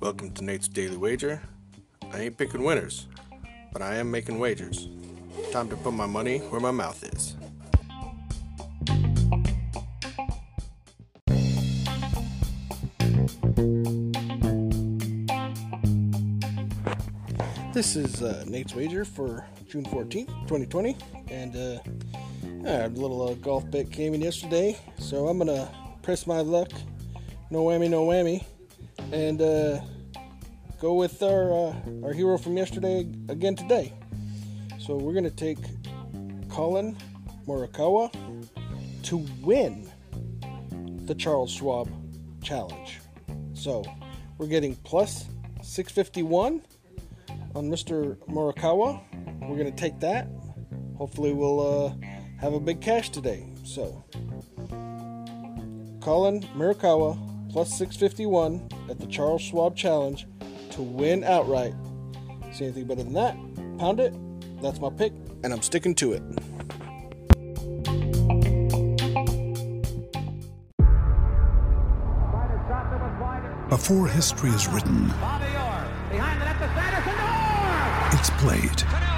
Welcome to Nate's Daily Wager. I ain't picking winners, but I am making wagers. Time to put my money where my mouth is. This is uh, Nate's Wager for June 14th, 2020. And uh, a little uh, golf bet came in yesterday, so I'm to press my luck. No whammy, no whammy. And uh, go with our, uh, our hero from yesterday again today. So we're to take Collin Morikawa to win the Charles Schwab Challenge. So we're getting plus 651 on Mr. Morikawa. We're to take that. Hopefully, we'll uh, have a big cash today. So, Collin Morikawa plus 651 at the Charles Schwab Challenge to win outright. See anything better than that? Pound it. That's my pick, and I'm sticking to it. Before history is written, it's played.